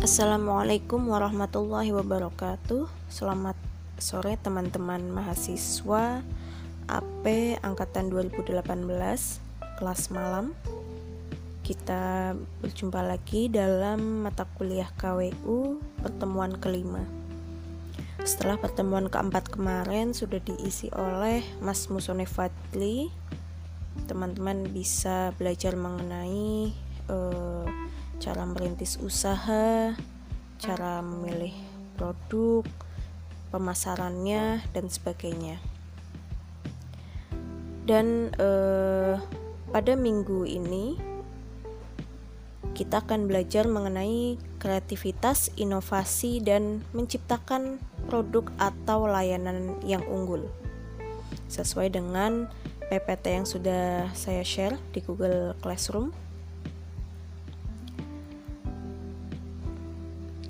Assalamualaikum warahmatullahi wabarakatuh. Selamat sore teman-teman mahasiswa AP Angkatan 2018 Kelas malam. Kita berjumpa lagi dalam mata kuliah KWU Pertemuan kelima. Setelah pertemuan keempat kemarin Sudah diisi oleh Mas Musone Fadli. Teman-teman bisa belajar mengenai uh, cara merintis usaha, cara memilih produk, pemasarannya, dan sebagainya. Dan eh, pada minggu ini kita akan belajar mengenai kreativitas, inovasi, dan menciptakan produk atau layanan yang unggul sesuai dengan PPT yang sudah saya share di Google Classroom.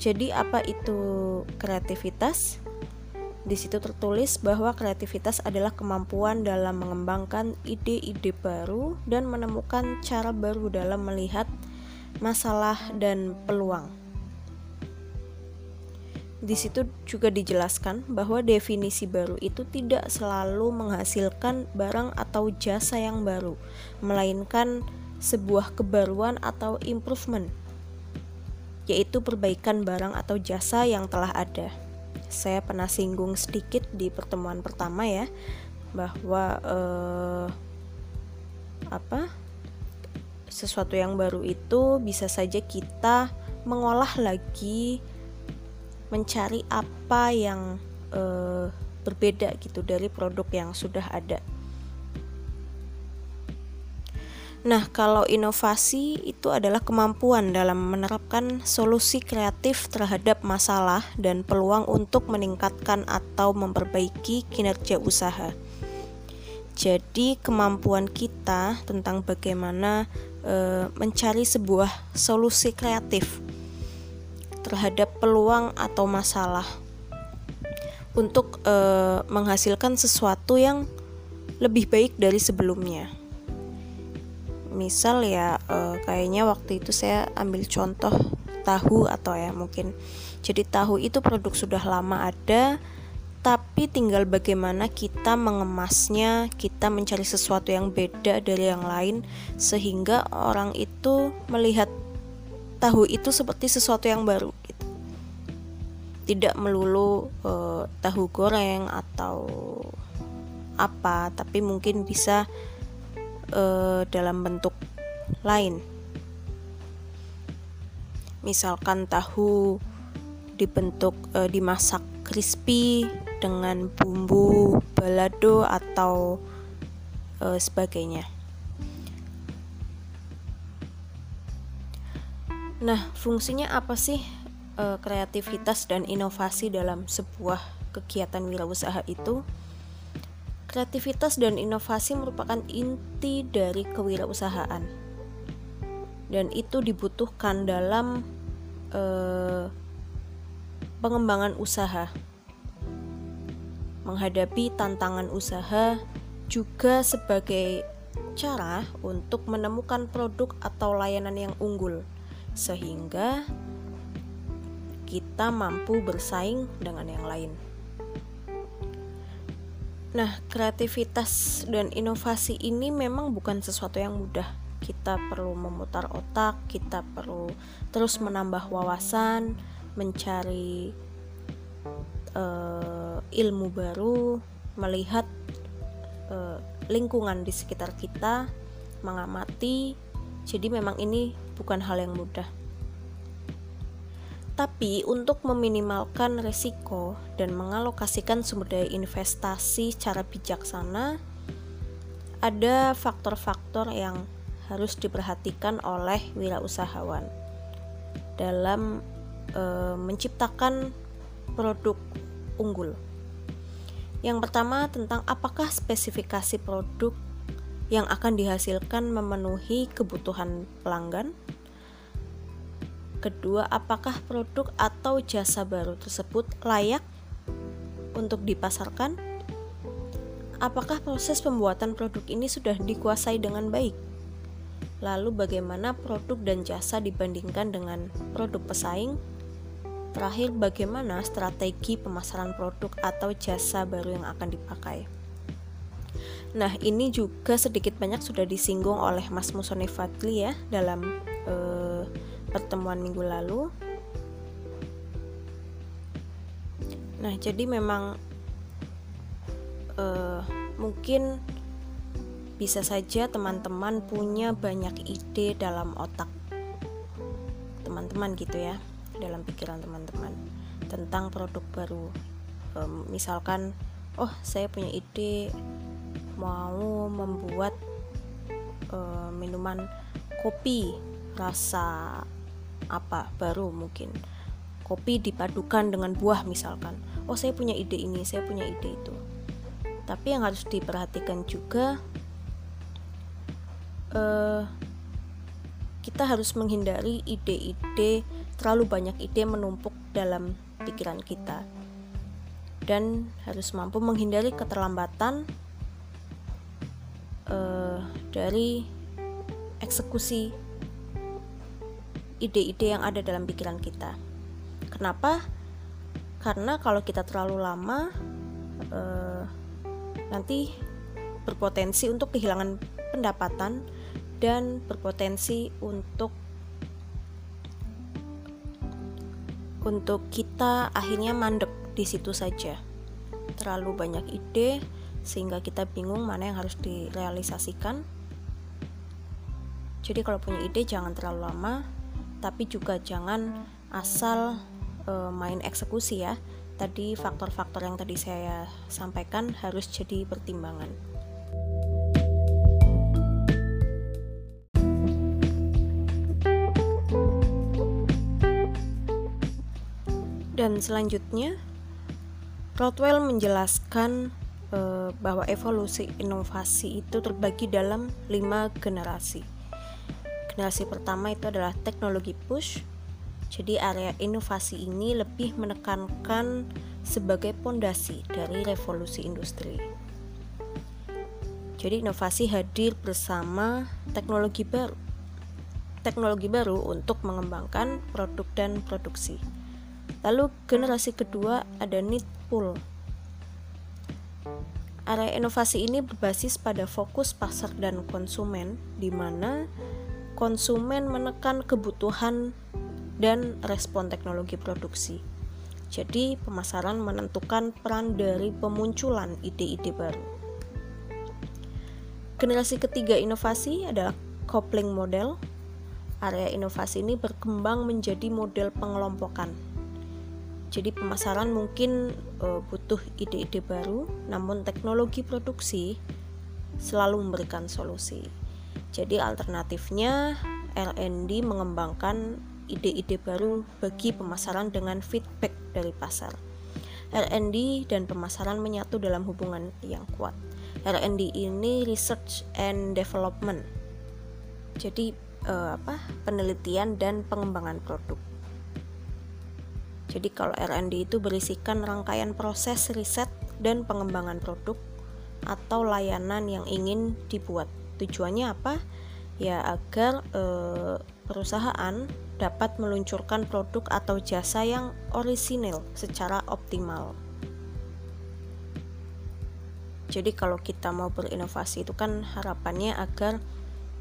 Jadi apa itu kreativitas? Di situ tertulis bahwa kreativitas adalah kemampuan dalam mengembangkan ide-ide baru dan menemukan cara baru dalam melihat masalah dan peluang. Di situ juga dijelaskan bahwa definisi baru itu tidak selalu menghasilkan barang atau jasa yang baru, melainkan sebuah kebaruan atau improvement yaitu perbaikan barang atau jasa yang telah ada. Saya pernah singgung sedikit di pertemuan pertama ya bahwa eh, apa sesuatu yang baru itu bisa saja kita mengolah lagi mencari apa yang eh, berbeda gitu dari produk yang sudah ada. Nah, kalau inovasi itu adalah kemampuan dalam menerapkan solusi kreatif terhadap masalah dan peluang untuk meningkatkan atau memperbaiki kinerja usaha. Jadi, kemampuan kita tentang bagaimana e, mencari sebuah solusi kreatif terhadap peluang atau masalah untuk e, menghasilkan sesuatu yang lebih baik dari sebelumnya misal ya uh, kayaknya waktu itu saya ambil contoh tahu atau ya mungkin jadi tahu itu produk sudah lama ada tapi tinggal bagaimana kita mengemasnya kita mencari sesuatu yang beda dari yang lain sehingga orang itu melihat tahu itu seperti sesuatu yang baru gitu. tidak melulu uh, tahu goreng atau apa tapi mungkin bisa uh, dalam bentuk lain. Misalkan tahu dibentuk uh, dimasak crispy dengan bumbu balado atau uh, sebagainya. Nah, fungsinya apa sih kreativitas dan inovasi dalam sebuah kegiatan wirausaha itu? Kreativitas dan inovasi merupakan inti dari kewirausahaan, dan itu dibutuhkan dalam eh, pengembangan usaha, menghadapi tantangan usaha, juga sebagai cara untuk menemukan produk atau layanan yang unggul, sehingga kita mampu bersaing dengan yang lain. Nah, kreativitas dan inovasi ini memang bukan sesuatu yang mudah. Kita perlu memutar otak, kita perlu terus menambah wawasan, mencari uh, ilmu baru, melihat uh, lingkungan di sekitar kita, mengamati. Jadi, memang ini bukan hal yang mudah. Tapi untuk meminimalkan resiko dan mengalokasikan sumber daya investasi secara bijaksana, ada faktor-faktor yang harus diperhatikan oleh wirausahawan dalam e, menciptakan produk unggul. Yang pertama tentang apakah spesifikasi produk yang akan dihasilkan memenuhi kebutuhan pelanggan Kedua, apakah produk atau jasa baru tersebut layak untuk dipasarkan? Apakah proses pembuatan produk ini sudah dikuasai dengan baik? Lalu bagaimana produk dan jasa dibandingkan dengan produk pesaing Terakhir, bagaimana strategi pemasaran produk atau jasa baru yang akan dipakai. Nah, ini juga sedikit banyak sudah disinggung oleh Mas Musoni Fadli ya dalam eh, pertemuan minggu lalu. Nah, jadi memang eh, mungkin bisa saja teman-teman punya banyak ide dalam otak teman-teman gitu ya dalam pikiran teman-teman tentang produk baru um, misalkan oh saya punya ide mau membuat uh, minuman kopi rasa apa baru mungkin kopi dipadukan dengan buah misalkan. Oh saya punya ide ini saya punya ide itu. Tapi yang harus diperhatikan juga uh, kita harus menghindari ide-ide terlalu banyak ide menumpuk dalam pikiran kita. Dan harus mampu menghindari keterlambatan uh, dari eksekusi ide-ide yang ada dalam pikiran kita. Kenapa? Karena kalau kita terlalu lama uh, nanti berpotensi untuk kehilangan pendapatan dan berpotensi untuk untuk kita akhirnya mandek di situ saja. Terlalu banyak ide sehingga kita bingung mana yang harus direalisasikan. Jadi kalau punya ide jangan terlalu lama, tapi juga jangan asal e, main eksekusi ya. Tadi faktor-faktor yang tadi saya sampaikan harus jadi pertimbangan. Dan selanjutnya, Rothwell menjelaskan e, bahwa evolusi inovasi itu terbagi dalam lima generasi. Generasi pertama itu adalah teknologi push. Jadi area inovasi ini lebih menekankan sebagai pondasi dari revolusi industri. Jadi inovasi hadir bersama teknologi baru. Teknologi baru untuk mengembangkan produk dan produksi. Lalu generasi kedua ada need pull. Area inovasi ini berbasis pada fokus pasar dan konsumen di mana konsumen menekan kebutuhan dan respon teknologi produksi. Jadi, pemasaran menentukan peran dari pemunculan ide-ide baru. Generasi ketiga inovasi adalah coupling model. Area inovasi ini berkembang menjadi model pengelompokan jadi pemasaran mungkin uh, butuh ide-ide baru, namun teknologi produksi selalu memberikan solusi. Jadi alternatifnya R&D mengembangkan ide-ide baru bagi pemasaran dengan feedback dari pasar. R&D dan pemasaran menyatu dalam hubungan yang kuat. R&D ini research and development. Jadi uh, apa? penelitian dan pengembangan produk. Jadi kalau R&D itu berisikan rangkaian proses riset dan pengembangan produk atau layanan yang ingin dibuat. Tujuannya apa? Ya agar e, perusahaan dapat meluncurkan produk atau jasa yang orisinil secara optimal. Jadi kalau kita mau berinovasi itu kan harapannya agar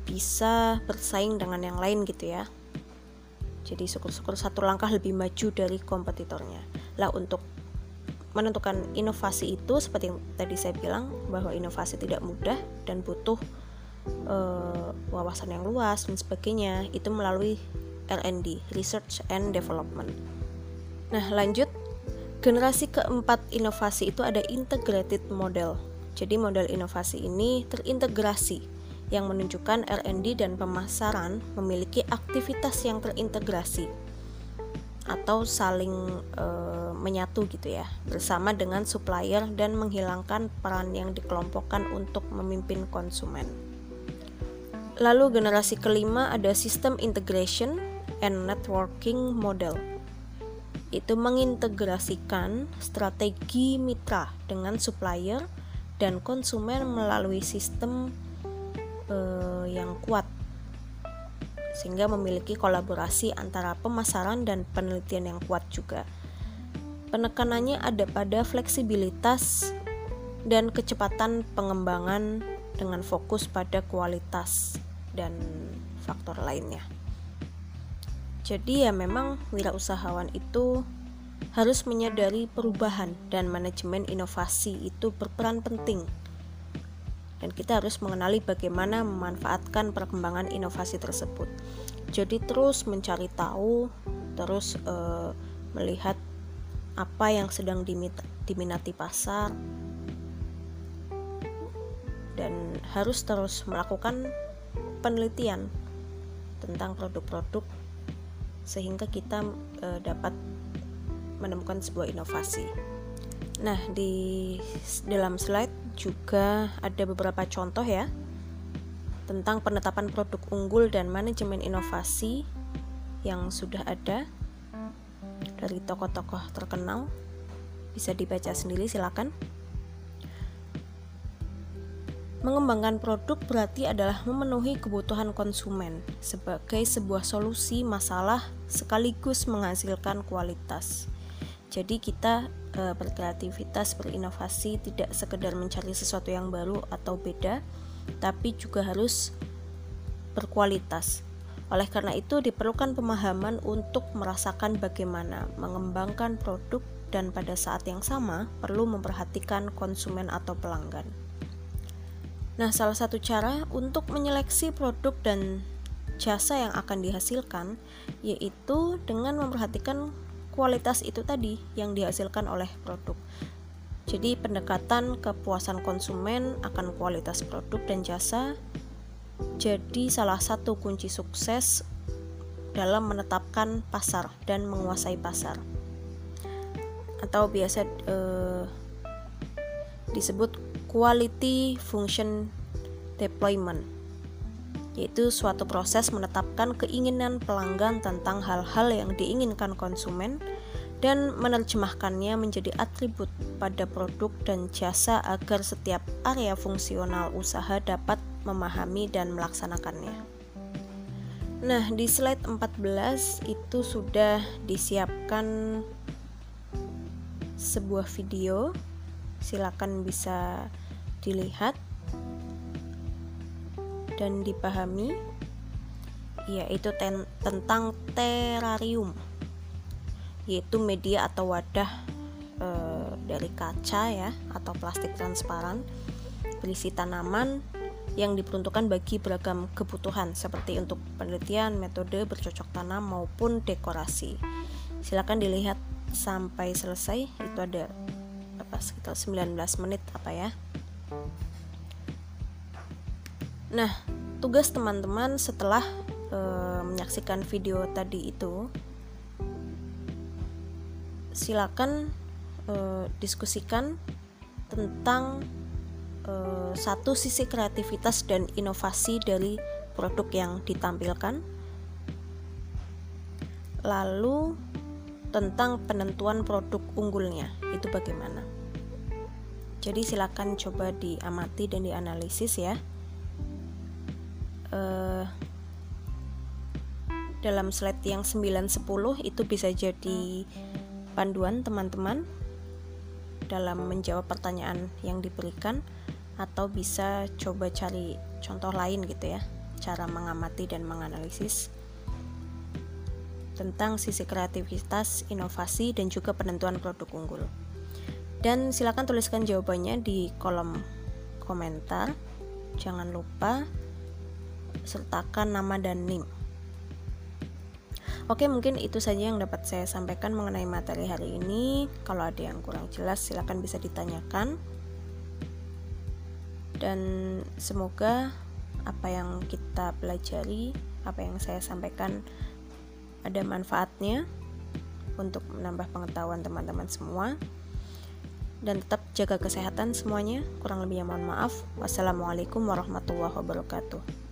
bisa bersaing dengan yang lain gitu ya jadi syukur-syukur satu langkah lebih maju dari kompetitornya lah untuk menentukan inovasi itu seperti yang tadi saya bilang bahwa inovasi tidak mudah dan butuh uh, wawasan yang luas dan sebagainya itu melalui R&D Research and Development. Nah lanjut. Generasi keempat inovasi itu ada integrated model. Jadi model inovasi ini terintegrasi yang menunjukkan R&D dan pemasaran memiliki aktivitas yang terintegrasi atau saling e, menyatu gitu ya bersama dengan supplier dan menghilangkan peran yang dikelompokkan untuk memimpin konsumen. Lalu generasi kelima ada sistem integration and networking model. Itu mengintegrasikan strategi mitra dengan supplier dan konsumen melalui sistem uh, yang kuat sehingga memiliki kolaborasi antara pemasaran dan penelitian yang kuat juga. Penekanannya ada pada fleksibilitas dan kecepatan pengembangan dengan fokus pada kualitas dan faktor lainnya. Jadi ya memang wirausahawan itu harus menyadari perubahan dan manajemen inovasi itu berperan penting. Dan kita harus mengenali bagaimana memanfaatkan perkembangan inovasi tersebut. Jadi terus mencari tahu, terus uh, melihat apa yang sedang diminati pasar dan harus terus melakukan penelitian tentang produk-produk sehingga kita e, dapat menemukan sebuah inovasi. Nah, di dalam slide juga ada beberapa contoh ya tentang penetapan produk unggul dan manajemen inovasi yang sudah ada dari tokoh-tokoh terkenal. Bisa dibaca sendiri silakan. Mengembangkan produk berarti adalah memenuhi kebutuhan konsumen sebagai sebuah solusi masalah sekaligus menghasilkan kualitas. Jadi kita e, berkreativitas, berinovasi tidak sekedar mencari sesuatu yang baru atau beda, tapi juga harus berkualitas oleh karena itu, diperlukan pemahaman untuk merasakan bagaimana mengembangkan produk dan pada saat yang sama perlu memperhatikan konsumen atau pelanggan. Nah, salah satu cara untuk menyeleksi produk dan jasa yang akan dihasilkan yaitu dengan memperhatikan kualitas itu tadi yang dihasilkan oleh produk. Jadi, pendekatan kepuasan konsumen akan kualitas produk dan jasa jadi salah satu kunci sukses dalam menetapkan pasar dan menguasai pasar atau biasa eh, disebut quality function deployment yaitu suatu proses menetapkan keinginan pelanggan tentang hal-hal yang diinginkan konsumen dan menerjemahkannya menjadi atribut pada produk dan jasa agar setiap area fungsional usaha dapat memahami dan melaksanakannya. Nah, di slide 14 itu sudah disiapkan sebuah video. Silakan bisa dilihat dan dipahami yaitu ten tentang terarium yaitu media atau wadah e, dari kaca ya atau plastik transparan berisi tanaman yang diperuntukkan bagi beragam kebutuhan seperti untuk penelitian, metode bercocok tanam maupun dekorasi. Silakan dilihat sampai selesai. Itu ada apa sekitar 19 menit apa ya. Nah, tugas teman-teman setelah e, menyaksikan video tadi itu silakan e, diskusikan tentang e, satu sisi kreativitas dan inovasi dari produk yang ditampilkan. Lalu tentang penentuan produk unggulnya itu bagaimana. Jadi silakan coba diamati dan dianalisis ya. E, dalam slide yang 910 itu bisa jadi panduan teman-teman dalam menjawab pertanyaan yang diberikan atau bisa coba cari contoh lain gitu ya cara mengamati dan menganalisis tentang sisi kreativitas, inovasi dan juga penentuan produk unggul. Dan silakan tuliskan jawabannya di kolom komentar. Jangan lupa sertakan nama dan NIM. Oke, mungkin itu saja yang dapat saya sampaikan mengenai materi hari ini. Kalau ada yang kurang jelas, silahkan bisa ditanyakan. Dan semoga apa yang kita pelajari, apa yang saya sampaikan, ada manfaatnya untuk menambah pengetahuan teman-teman semua. Dan tetap jaga kesehatan semuanya. Kurang lebihnya mohon maaf. Wassalamualaikum warahmatullahi wabarakatuh.